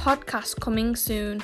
Podcast coming soon.